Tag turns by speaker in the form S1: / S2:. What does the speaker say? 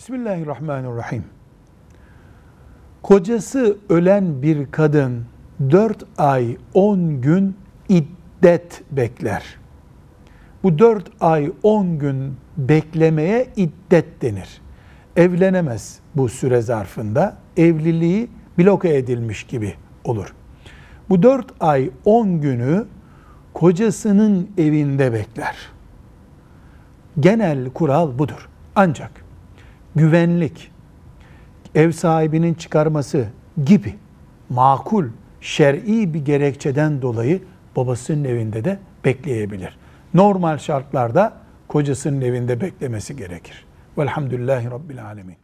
S1: Bismillahirrahmanirrahim. Kocası ölen bir kadın 4 ay 10 gün iddet bekler. Bu 4 ay 10 gün beklemeye iddet denir. Evlenemez bu süre zarfında. Evliliği bloke edilmiş gibi olur. Bu 4 ay 10 günü kocasının evinde bekler. Genel kural budur. Ancak güvenlik, ev sahibinin çıkarması gibi makul, şer'i bir gerekçeden dolayı babasının evinde de bekleyebilir. Normal şartlarda kocasının evinde beklemesi gerekir. Velhamdülillahi Rabbil Alemin.